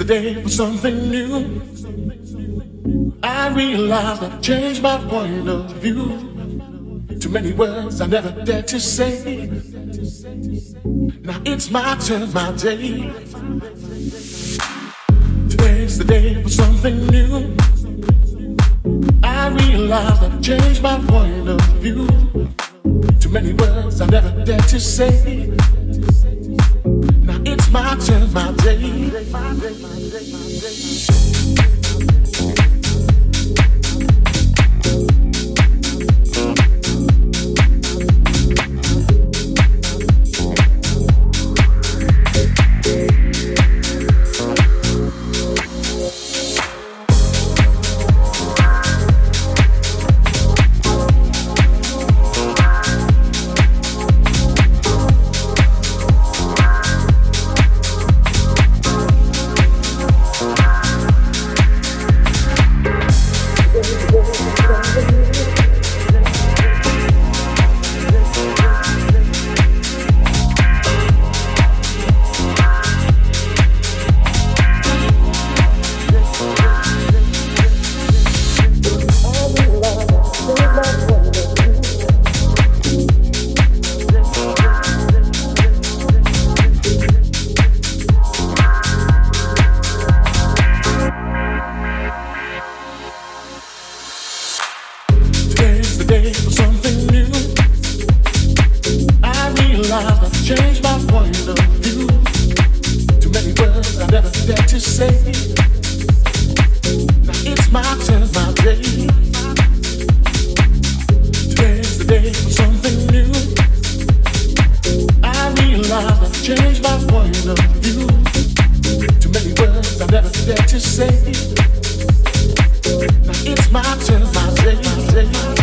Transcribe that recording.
the day for something new. I realize I've changed my point of view. Too many words I never dared to say. Now it's my turn, my day. Today's the day for something new. I realize I've changed my point of view. Too many words I never dared to say. Now it's my turn, my day. Today's changed of. Too many words I never dared to say. Now it's my turn, my